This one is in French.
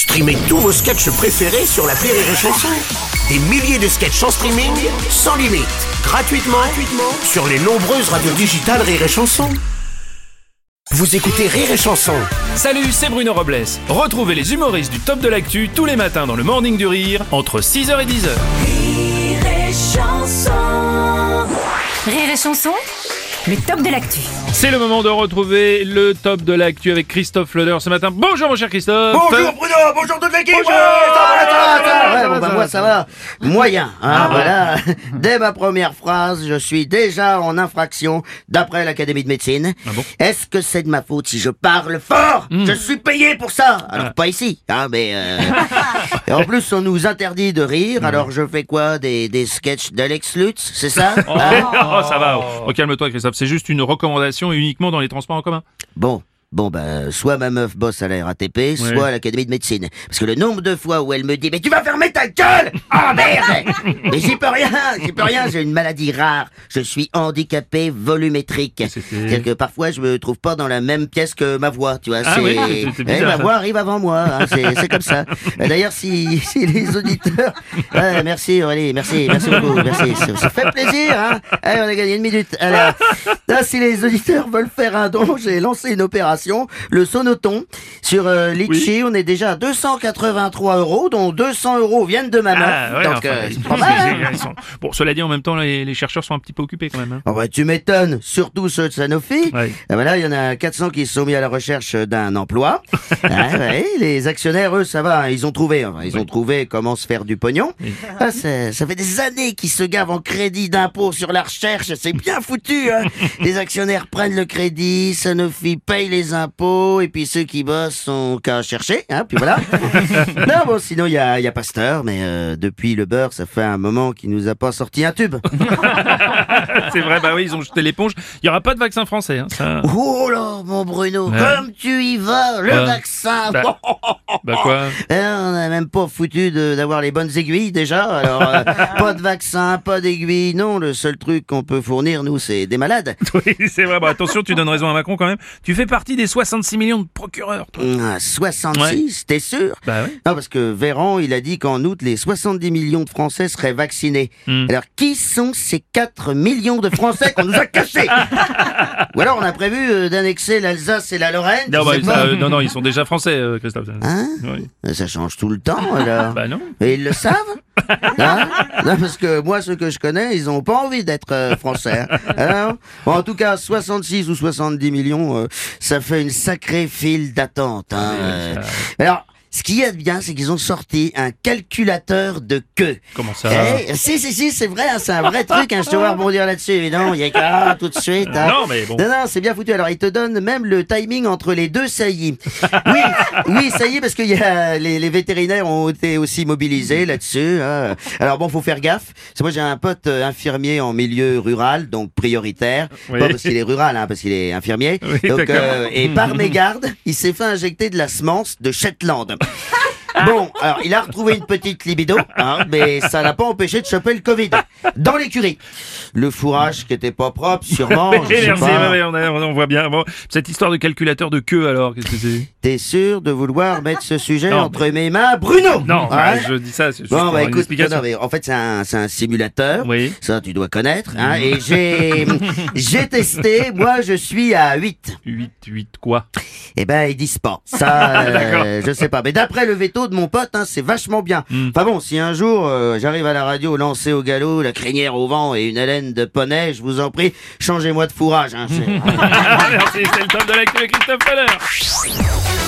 Streamez tous vos sketchs préférés sur la Rire et Chanson. Des milliers de sketchs en streaming, sans limite, gratuitement, gratuitement sur les nombreuses radios digitales Rire et Chanson. Vous écoutez Rire et Chanson Salut, c'est Bruno Robles. Retrouvez les humoristes du top de l'actu tous les matins dans le Morning du Rire entre 6h et 10h. Rire et chanson. Rire et chanson, le top de l'actu. C'est le moment de retrouver le top de l'actu avec Christophe Fleuder ce matin. Bonjour mon cher Christophe Bonjour Bruno, bonjour toute l'équipe Bonjour. Ouais, ça va, ça va, ça va. Ça va, moyen. Hein, voilà. Dès ma première phrase, je suis déjà en infraction d'après l'Académie de médecine. Ah bon Est-ce que c'est de ma faute si je parle fort? Je suis payé pour ça. Alors Ah. pas ici, hein, mais euh, et en plus on nous interdit de rire. Alors je fais quoi? Des des sketchs d'Alex Lutz, c'est ça? Oh, Hein oh, ça va, oh, calme-toi Christophe, c'est juste une recommandation uniquement dans les transports en commun. Bon. Bon ben, soit ma meuf bosse à la RATP, soit à l'Académie de médecine. Parce que le nombre de fois où elle me dit « Mais tu vas fermer ta gueule Ah merde !» Mais j'y peux rien, j'y peux rien, j'ai une maladie rare. Je suis handicapé volumétrique. C'est-à-dire que parfois je me trouve pas dans la même pièce que ma voix, tu vois. Ah c'est... oui, c'est- c'est Eh, ma voix arrive avant moi, hein, c'est, comme ça. D'ailleurs, si, si les auditeurs... Ouais, merci Aurélie, merci, merci beaucoup, merci. Ça, ça fait plaisir, hein Allez, on a gagné une minute. Alors, là, si les auditeurs veulent faire un don, j'ai lancé une opération, le Sonoton. Sur euh, Litchi, on est déjà à 283 euros, dont 200 euros viennent de ma meuf. Ah, ouais, Donc, enfin, euh, ils- c'est pas mal, hein sont- Bon, cela dit, en même temps, les, les chercheurs sont un petit peu occupés quand même. hein. Oh bah, tu m'étonnes, surtout ceux de Sanofi. Ouais. Ah, voilà, il y en a 400 qui se sont mis à la recherche d'un emploi. Ah, ouais, les actionnaires, eux, ça va, ils ont trouvé. enfin, ils ont trouvé comment se faire du pognon. Ah, ça, ça fait des années qu'ils se gavent en crédit d'impôt sur la recherche. C'est bien foutu. Hein. les actionnaires prennent le crédit, Sanofi paye les impôts, et puis ceux qui bossent sont qu'à chercher. Hein, puis voilà. non, bon, sinon, il y a, il y a Pasteur, mais euh, depuis le beurre, ça fait un moment qu'il nous a pas sorti un tube. c'est vrai, bah oui, ils ont jeté l'éponge. Il y aura pas de vaccin français. Hein, ça... Oh là, mon Bruno, Ouais. comme tu y vas, le Ouais. vaccin. Bah, Bah quoi Eh, on n'a même pas foutu d'avoir les bonnes aiguilles déjà. Alors, euh, pas de vaccin, pas d'aiguilles. Non, le seul truc qu'on peut fournir, nous, c'est des malades. Oui, c'est vrai. Bah, attention, tu donnes raison à Macron quand même. Tu fais partie des 66 millions de procureurs. toi. Ah, 66, t'es sûr? Bah. Non, parce que Véran, il a dit qu'en août, les 70 millions de Français seraient vaccinés. Hmm. Alors, qui sont ces 4 millions de Français qu'on nous a cachés? Ou alors, on a prévu euh, d'annexer l'Alsace et la Lorraine Non, bah, ça, euh, non, non, ils sont déjà français, euh, Christophe. Hein? Oui. Ça change tout le temps, alors. Bah non. Et ils le savent? Hein? Non, parce que moi, ceux que je connais, ils ont pas envie d'être français. hein. Alors, bon, en tout cas, 66 ou 70 millions, ça fait une sacrée file d'attente. Hein, euh. Alors, ce qu'il y a de bien, c'est qu'ils ont sorti un calculateur de queue. Comment ça Eh, si, si, si, c'est vrai, hein, c'est un vrai truc, hein, je te vois rebondir là-dessus, évidemment, il y a qu'à, tout de suite. hein. Non, mais bon. Non, non, c'est bien foutu. Alors, il te donne même le timing entre les deux saillies. Oui, oui, ça y est, parce que y a, les, les vétérinaires ont été aussi mobilisés là-dessus. hein. Alors bon, faut faire gaffe. Que moi, j'ai un pote euh, infirmier en milieu rural, donc prioritaire. Oui. Pas parce qu'il est rural, hein, parce qu'il est infirmier. Oui, donc, euh, et par mégarde, il s'est fait injecter de la semence de Shetland. Bon, alors il a retrouvé une petite libido, hein, mais ça n'a pas empêché de choper le Covid. Dans l'écurie. Le fourrage qui était pas propre, sûrement. je sais Merci, pas. ouais, ouais, on, a- on voit bien. Bon, cette histoire de calculateur de queue, alors, qu'est-ce que c'est? T'es sûr de vouloir mettre ce sujet Non, entre mes mains, Bruno? Non, bah, Hein? je dis ça, c'est juste Bon, pour bah une écoute, explication. non, mais en fait c'est un, c'est un simulateur. Oui. Ça, tu dois connaître. Hein, et j'ai, j'ai testé. Moi, je suis à 8. 8, 8 quoi? Eh ben, ils disent pas. Ça, euh, D'accord. je sais pas. Mais d'après le veto de mon pote, hein, c'est vachement bien. Hmm. Enfin bon, si un jour euh, j'arrive à la radio lancé au galop, la crinière au vent et une haleine de poney, je vous en prie, changez-moi de fourrage. Hein, Merci, c'est le top de l'actu Christophe Feller.